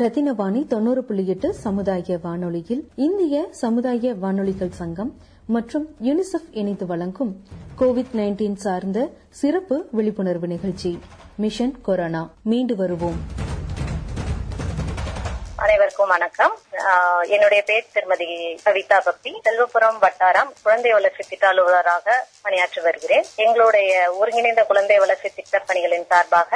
ரத்தினவாணி தொண்ணூறு புள்ளி எட்டு சமுதாய வானொலியில் இந்திய சமுதாய வானொலிகள் சங்கம் மற்றும் யுனிசெஃப் இணைந்து வழங்கும் கோவிட் நைன்டீன் சார்ந்த சிறப்பு விழிப்புணர்வு நிகழ்ச்சி மிஷன் கொரோனா. மீண்டு வருவோம். அனைவருக்கும் வணக்கம். என்னுடைய பேர் திருமதி கவிதா பக்தி. செல்வபுரம் வட்டாரம் குழந்தை வளர்ச்சி திட்ட அலுவலராக பணியாற்றி வருகிறேன். எங்களுடைய ஒருங்கிணைந்த குழந்தை வளர்ச்சி திட்ட பணிகளின் சார்பாக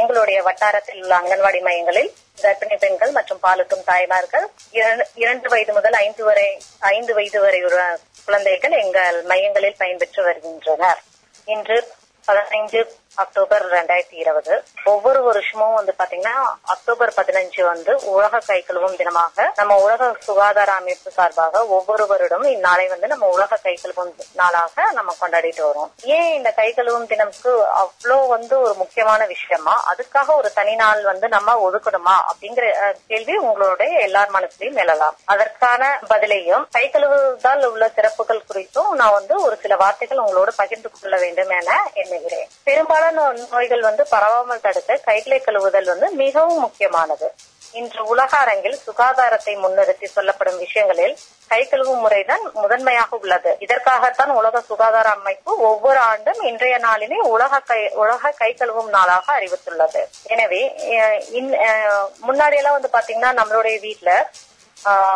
எங்களுடைய வட்டாரத்தில் உள்ள அங்கன்வாடி மையங்களில் கர்ப்பிணி பெண்கள் மற்றும் பாலுக்கும் தாய்மார்கள். இரண்டு- இரண்டு வயது முதல் ஐந்து வரை ஐந்து வயது வரை உள்ள குழந்தைகள் எங்கள் மையங்களில் பயன்பெற்று வருகின்றனர். இன்று பதினைந்து அக்டோபர் ரெண்டாயிரத்தி இருபது. ஒவ்வொரு வருஷமும் வந்து பாத்தீங்கன்னா அக்டோபர் பதினஞ்சு வந்து உலக கை கழுவும் தினமாக நம்ம உலக சுகாதார அமைப்பு சார்பாக ஒவ்வொரு வருடமும் இந்நாளை வந்து நம்ம உலக கை கழுவும் நாளாக நம்ம கொண்டாடிட்டு வரோம். ஏன் இந்த கை கழுவும் தினம்க்கு அவ்வளோ வந்து ஒரு முக்கியமான விஷயமா? அதுக்காக ஒரு தனி நாள் வந்து நம்ம ஒதுக்கணுமா? அப்படிங்கிற கேள்வி உங்களுடைய எல்லார் மனசுலையும் எழலாம் அதற்கான பதிலையும் கை கழுவுதால் உள்ள சிறப்புகள் குறித்தும் நான் வந்து ஒரு சில வார்த்தைகள் உங்களோட பகிர்ந்து கொள்ள வேண்டும் என எண்ணுகிறேன். பெரும்பாலான நோய்கள் வந்து பரவாமல் தடுக்க கைகளை கழுவுதல் வந்து மிகவும் முக்கியமானது. இன்று உலக அரங்கில் சுகாதாரத்தை முன்னிறுத்தி சொல்லப்படும் விஷயங்களில் கை கழுவும் முறைதான் முதன்மையாக உள்ளது. இதற்காகத்தான் உலக சுகாதார அமைப்பு ஒவ்வொரு ஆண்டும் இன்றைய நாளினை உலக கை உலக கை கழுவும் நாளாக அறிவித்துள்ளது. எனவே இன்- முன்னாடி எல்லாம் வந்து பாத்தீங்கன்னா நம்மளுடைய வீட்டுல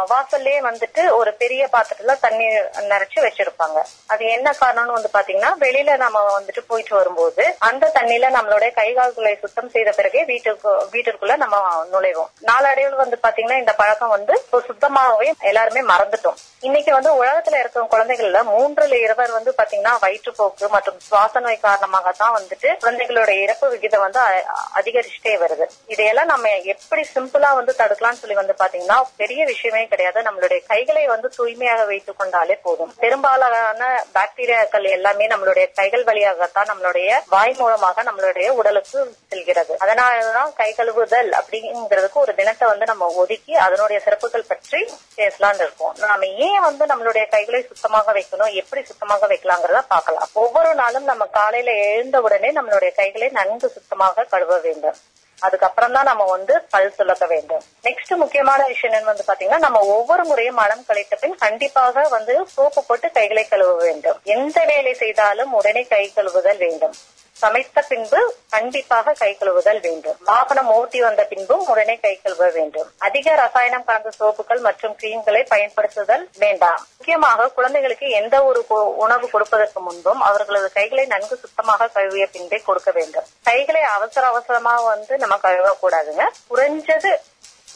வாசல்லே வந்துட்டு ஒரு பெரிய பாத்திரத்துல தண்ணி நிறைச்சு வச்சிருப்பாங்க. அது என்ன காரணம்னு வந்து பாத்தீங்கன்னா வெளியில நம்ம வந்துட்டு போயிட்டு வரும்போது அந்த தண்ணியில நம்மளுடைய கை கால்களை சுத்தம் செய்த பிறகே வீட்டுக்கு வீட்டிற்குள்ள நம்ம நுழைவோம். நாளடைவில் வந்து பாத்தீங்கன்னா இந்த பழக்கம் வந்து சுத்தமாகவே எல்லாருமே மறந்துட்டோம். இன்னைக்கு வந்து உலகத்துல இருக்கிற குழந்தைகள்ல மூன்றுல இருவர் வந்து பாத்தீங்கன்னா வயிற்றுப்போக்கு மற்றும் சுவாச நோய் காரணமாகத்தான் வந்துட்டு குழந்தைகளோட இறப்பு விகிதம் வந்து அ- அதிகரிச்சுட்டே வருது. இதையெல்லாம் நம்ம எப்படி சிம்பிளா வந்து தடுக்கலாம்னு சொல்லி வந்து பாத்தீங்கன்னா பெரிய விஷயமே கிடையாது. நம்மளுடைய கைகளை வந்து தூய்மையாக வைத்துக் கொண்டாலே போதும். பெரும்பாலான பாக்டீரியாக்கள் எல்லாமே நம்மளுடைய கைகள் வழியாகத்தான் நம்மளுடைய வாய் மூலமாக நம்மளுடைய உடலுக்கு செல்கிறது. அதனாலதான் கை கழுவுதல் அப்படிங்கிறதுக்கு ஒரு தினத்தை வந்து நம்ம ஒதுக்கி அதனுடைய சிறப்புகள் பற்றி பேசலாம்னு இருக்கோம். நாம ஏன் வந்து நம்மளுடைய கைகளை சுத்தமாக வைக்கணும்? எப்படி சுத்தமாக வைக்கலாங்கிறத பார்க்கலாம். ஒவ்வொரு நாளும் நம்ம காலையில எழுந்த உடனே நம்மளுடைய கைகளை நன்கு சுத்தமாக கழுவ வேண்டும். அதுக்கப்புறம் தான் நம்ம வந்து பல் துலக்க வேண்டும். நெக்ஸ்ட் முக்கியமான விஷயம் என்னன்னு வந்து பாத்தீங்கன்னா நம்ம ஒவ்வொரு முறையும் மலம் கழித்த பின் கண்டிப்பாக வந்து சோப்பு போட்டு கைகளை கழுவ வேண்டும். எந்த வேலை செய்தாலும் உடனே கை கழுவுதல் வேண்டும். சமைத்த பின்பு கண்டிப்பாக கை கழுவுதல் வேண்டும். வாகனம் ஓட்டி வந்த பின்பும் உடனே கை கழுவ வேண்டும். அதிக ரசாயனம் கலந்த சோப்புகள் மற்றும் கிரீம்களை பயன்படுத்துதல் வேண்டாம். முக்கியமாக குழந்தைகளுக்கு எந்த ஒரு உணவு கொடுப்பதற்கு முன்பும் அவர்களது கைகளை நன்கு சுத்தமாக கழுவிய பின்பே கொடுக்க வேண்டும். கைகளை அவசர அவசரமா வந்து நம்ம கழுவக்கூடாதுங்க. குறைஞ்சது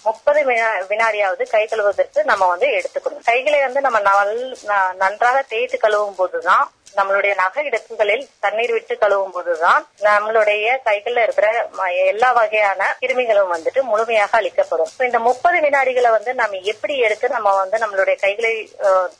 முப்பது வினாடியாவது கை கழுவுவதற்கு நம்ம வந்து எடுத்துக்கணும். கைகளை வந்து நம்ம நல்- நன்றாக தேய்த்து கழுவும் போதுதான் நம்மளுடைய நகை இடக்குகளில் தண்ணீர் விட்டு கழுவும் போதுதான் நம்மளுடைய கைகள்ல இருக்கிற ம- எல்லா வகையான கிருமிகளும் வந்துட்டு முழுமையாக அளிக்கப்படும் இந்த முப்பது வினாடிகளை வந்து நம்ம எப்படி எடுத்து நம்ம வந்து நம்மளுடைய கைகளை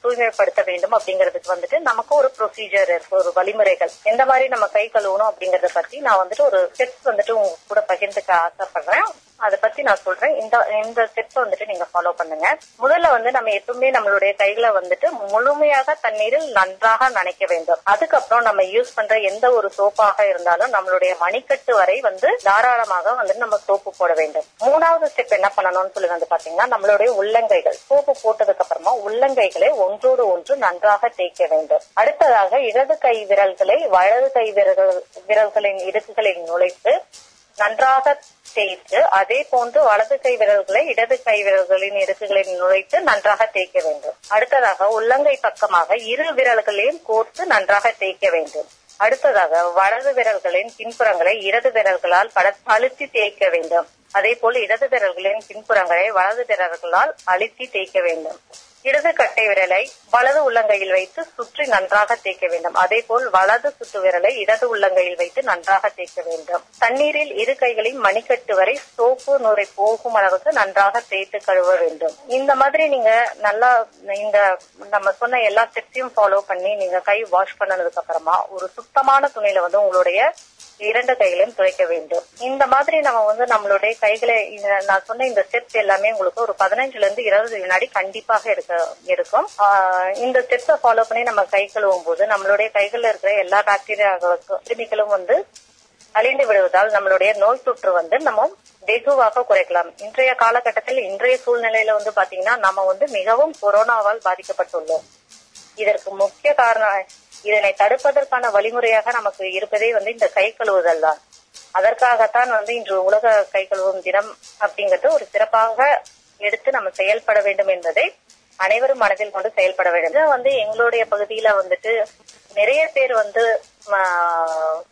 தூய்மைப்படுத்த வேண்டும் அப்படிங்கறதுக்கு வந்துட்டு நமக்கு ஒரு ப்ரொசீஜர் இருக்கு ஒரு வழிமுறைகள். எந்த மாதிரி நம்ம கை கழுவணும் அப்படிங்கறத பத்தி நான் வந்துட்டு ஒரு ஸ்டெப்ஸ் வந்துட்டு உங்க கூட பகிர்ந்துக்க ஆசைப்படுறேன். அதை பத்தி நான் சொல்றேன். இந்த இந்த ஸ்டெப்ஸ் வந்துட்டு நீங்க ஃபாலோ பண்ணுங்க. முதல்ல வந்து நம்ம எப்பவுமே நம்மளுடைய கைகளை வந்துட்டு முழுமையாக தண்ணீரில் நன்றாக நனைக்க வேண்டும். அதுக்கப்புறம் நம்ம யூஸ் பண்ற எந்த ஒரு சோப்பாக இருந்தாலும் நம்மளுடைய மணிக்கட்டு வரை வந்து தாராளமாக வந்து நம்ம சோப்பு போட வேண்டும். மூணாவது ஸ்டெப் என்ன பண்ணணும்னு சொல்லி வந்து பாத்தீங்கன்னா நம்மளுடைய உள்ளங்கைகள். சோப்பு போட்டதுக்கு அப்புறமா உள்ளங்கைகளை ஒன்றோடு ஒன்று நன்றாக தேய்க்க வேண்டும். அடுத்ததாக இடது கை விரல்களை வலது கை விரல்கள் விரல்களின் இடுக்குகளில் நுழைத்து நன்றாக தேய்த்து அதே போன்று வலது கை விரல்களை இடது கை விரல்களின் இடுக்குகளில் நுழைத்து நன்றாக தேய்க்க வேண்டும். அடுத்ததாக உள்ளங்கை பக்கமாக இரு விரல்களையும் கோர்த்து நன்றாக தேய்க்க வேண்டும். அடுத்ததாக வலது விரல்களின் பின்புறங்களை இடது விரல்களால் பட- அழுத்தி தேய்க்க வேண்டும். அதே போல் இடது விரல்களின் பின்புறங்களை வலது விரல்களால் அழுத்தி தேய்க்க வேண்டும். இடது கட்டை விரலை வலது உள்ளங்கையில் வைத்து சுற்றி நன்றாக தேய்க்க வேண்டும். அதே போல் வலது சுட்டு விரலை இடது உள்ளங்கையில் வைத்து நன்றாக தேய்க்க வேண்டும். தண்ணீரில் இரு கைகளையும் மணிக்கட்டு வரை சோப்பு நுரை போகும் அளவுக்கு நன்றாக தேய்த்து கழுவ வேண்டும். இந்த மாதிரி நீங்க நல்லா இந்த நம்ம சொன்ன எல்லா ஸ்டெப்ஸையும் ஃபாலோ பண்ணி நீங்க கை வாஷ் பண்ணதுக்கு அப்புறமா ஒரு சுத்தமான துணியில வந்து உங்களுடைய இரண்டு கைகளையும் துவைக்க வேண்டும். இந்த மாதிரி நம்ம வந்து நம்மளுடைய கைகளை இந்த- நான் சொன்ன இந்த ஸ்டெப்ஸ் எல்லாமே உங்களுக்கு ஒரு பதினஞ்சுல இருந்து இருபது வினாடி கண்டிப்பாக இருக்க இருக்கும். இந்த ஸ்டெப்ஸை ஃபாலோ பண்ணி நம்ம கை கழுவும் போது நம்மளுடைய கைகள்ல இருக்கிற எல்லா பாக்டீரியாக்களுக்கும் கிருமிகளும் வந்து அழிந்து விடுவதால் நம்மளுடைய நோய் தொற்று வந்து நம்ம வெகுவாக குறைக்கலாம். இன்றைய காலகட்டத்தில் இன்றைய சூழ்நிலையில வந்து பாத்தீங்கன்னா நம்ம வந்து மிகவும் கொரோனாவால் பாதிக்கப்பட்டுள்ளோம். இதற்கு முக்கிய காரணம் இதனை தடுப்பதற்கான வழிமுறையாக நமக்கு இருப்பதே வந்து இந்த கை கழுவுதல் தான். அதற்காகத்தான் வந்து இன்று உலக கை கழுவும் தினம் அப்படிங்கிறது ஒரு சிறப்பாக எடுத்து நம்ம செயல்பட வேண்டும் என்பதை அனைவரும் மனதில் கொண்டு செயல்பட வேண்டும். வந்து எங்களுடைய பகுதியில வந்துட்டு நிறைய பேர் வந்து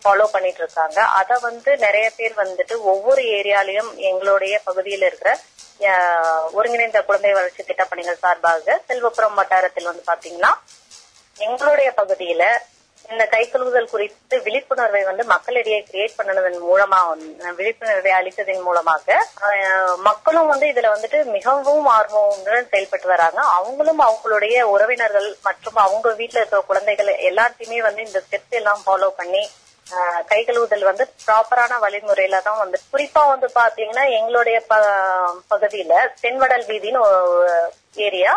ஃபாலோ பண்ணிட்டு இருக்காங்க அத வந்து நிறைய பேர் வந்துட்டு ஒவ்வொரு ஏரியாலையும் எங்களுடைய பகுதியில் இருக்கிற ஒருங்கிணைந்த குழந்தை வளர்ச்சி திட்டப்பணிகள் சார்பாக செல்வபுரம் வட்டாரத்தில் வந்து பாத்தீங்கன்னா எங்களுடைய பகுதியில இந்த கை கழுவுதல் குறித்து விழிப்புணர்வை வந்து மக்களிடையே கிரியேட் பண்ணதன் மூலமா விழிப்புணர்வை அளித்ததன் மூலமாக மக்களும் வந்து இதுல வந்துட்டு மிகவும் ஆர்வமுடன் செயல்பட்டு வராங்க. அவங்களும் அவங்களுடைய உறவினர்கள் மற்றும் அவங்க வீட்டுல இருக்கிற குழந்தைகள் எல்லாத்தையுமே வந்து இந்த ஸ்டெப்ஸ் எல்லாம் ஃபாலோ பண்ணி கை கழுவுதல் வந்து ப்ராப்பரான வழிமுறையில தான் வந்து குறிப்பா வந்து பாத்தீங்கன்னா எங்களுடைய ப- பகுதியில தென்வடல் வீதின்னு ஏரியா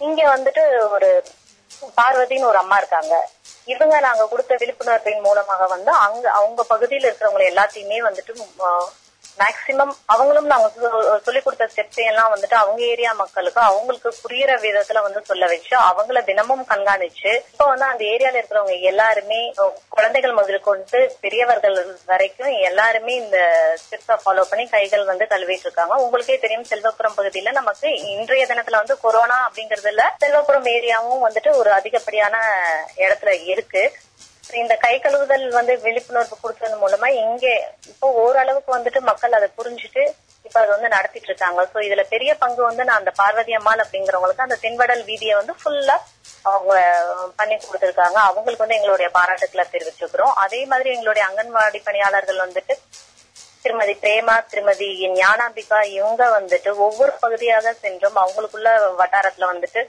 இங்க வந்துட்டு ஒரு பார்வதின்னு ஒரு அம்மா இருக்காங்க. இவங்க நாங்க கொடுத்த விழிப்புணர்வின் மூலமாக வந்து அங்க அவங்க பகுதியில இருக்கிறவங்க எல்லாத்தையுமே வந்துட்டு மேக்சிமம் அவங்களும் நாங்க சொல்லி சொல்லிக் கொடுத்த ஸ்டெப்ஸ் எல்லாம் வந்துட்டு அவங்க ஏரியா மக்களுக்கு அவங்களுக்கு புரியுற விதத்துல வந்து சொல்ல வச்சு அவங்கள தினமும் கண்காணிச்சு இப்போ வந்து அந்த ஏரியால இருக்கிறவங்க எல்லாருமே குழந்தைகள் முதல் கொண்டு பெரியவர்கள் வரைக்கும் எல்லாருமே இந்த ஸ்டெப்ஸை ஃபாலோ பண்ணி கைகள் வந்து கழுவிட்டு இருக்காங்க. உங்களுக்கே தெரியும் செல்வபுரம் பகுதியில நமக்கு இன்றைய தினத்துல வந்து கொரோனா அப்படிங்கறதுல செல்வபுரம் ஏரியாவும் வந்துட்டு ஒரு அதிகப்படியான இடத்துல இருக்கு. இந்த கை கழுவுதல் வந்து விழிப்புணர்வு கொடுத்தது மூலமா இங்க இப்போ ஓரளவுக்கு வந்துட்டு மக்கள் அதை புரிஞ்சுட்டு இப்ப அதை வந்து நடத்திட்டு இருக்காங்க. சோ இதுல பெரிய பங்கு வந்து நான் அந்த பார்வதி அம்மாள் அப்படிங்கிறவங்களுக்கு அந்த தென்வடல் வீதியை வந்து ஃபுல்லா அவங்க பண்ணி கொடுத்திருக்காங்க. அவங்களுக்கு வந்து எங்களுடைய பாராட்டுக்களை தெரிவிச்சுக்கிறோம். அதே மாதிரி எங்களுடைய அங்கன்வாடி பணியாளர்கள் வந்துட்டு திருமதி பிரேமா திருமதி ஞானாம்பிகா இவங்க வந்துட்டு ஒவ்வொரு பகுதியாக சென்றும் அவங்களுக்குள்ள வட்டாரத்துல வந்துட்டு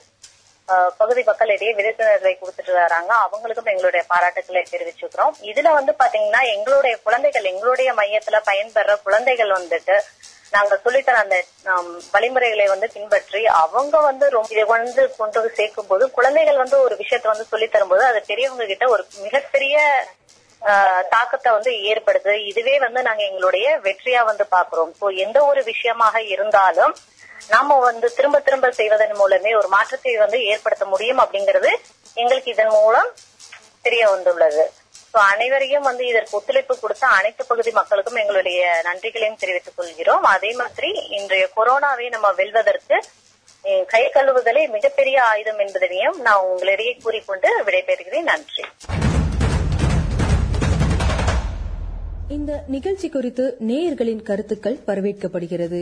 பகுதி மக்களிடையே விழிப்புணர்வை கொடுத்துட்டு வராங்க. அவங்களுக்கும் எங்களுடைய பாராட்டுக்களை தெரிவிச்சுக்கிறோம். இதுல வந்து பாத்தீங்கன்னா எங்களுடைய குழந்தைகள் எங்களுடைய மையத்துல பயன்பெற குழந்தைகள் வந்துட்டு நாங்க சொல்லித்தர அந்த வழிமுறைகளை வந்து பின்பற்றி அவங்க வந்து ரொம்ப இதை வந்து கொண்டு வந்து சேர்க்கும் போது குழந்தைகள் வந்து ஒரு விஷயத்த வந்து சொல்லி தரும்போது அது பெரியவங்க கிட்ட ஒரு மிகப்பெரிய ஆஹ் தாக்கத்தை வந்து ஏற்படுது. இதுவே வந்து நாங்க எங்களுடைய வெற்றியா வந்து பாக்குறோம். சோ எந்த ஒரு விஷயமாக இருந்தாலும் நாம வந்து திரும்ப திரும்ப செய்வதன் மூலமே ஒரு மாற்றத்தை வந்து ஏற்படுத்த முடியும் அப்படிங்கிறது எங்களுக்கு இதன் மூலம் தெரிய வந்துள்ளது. அனைவரையும் வந்து இதற்கு ஒத்துழைப்பு கொடுத்த அனைத்து பகுதி மக்களுக்கும் எங்களுடைய நன்றிகளையும் தெரிவித்துக் கொள்கிறோம். அதே மாதிரி இன்றைய கொரோனாவை நம்ம வெல்வதற்கு கை கழுவுதலே மிகப்பெரிய ஆயுதம் என்பதனையும் நான் உங்களிடையே கூறிக்கொண்டு விடைபெறுகிறேன். நன்றி. இந்த நிகழ்ச்சி குறித்து நேயர்களின் கருத்துக்கள் வரவேற்கப்படுகிறது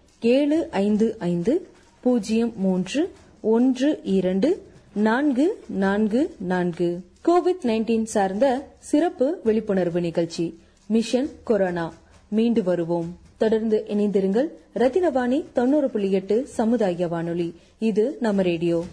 ஏழு ஐந்து ஐந்து பூஜ்ஜியம் மூன்று ஒன்று இரண்டு நான்கு நான்கு நான்கு. கோவிட் நைன்டீன் சார்ந்த சிறப்பு விழிப்புணர்வு நிகழ்ச்சி மிஷன் கொரோனா. மீண்டு வருவோம். தொடர்ந்து இணைந்திருங்கள். ரத்தினவாணி தொண்ணூறு புள்ளி எட்டு சமுதாய வானொலி. இது நம்ம ரேடியோ.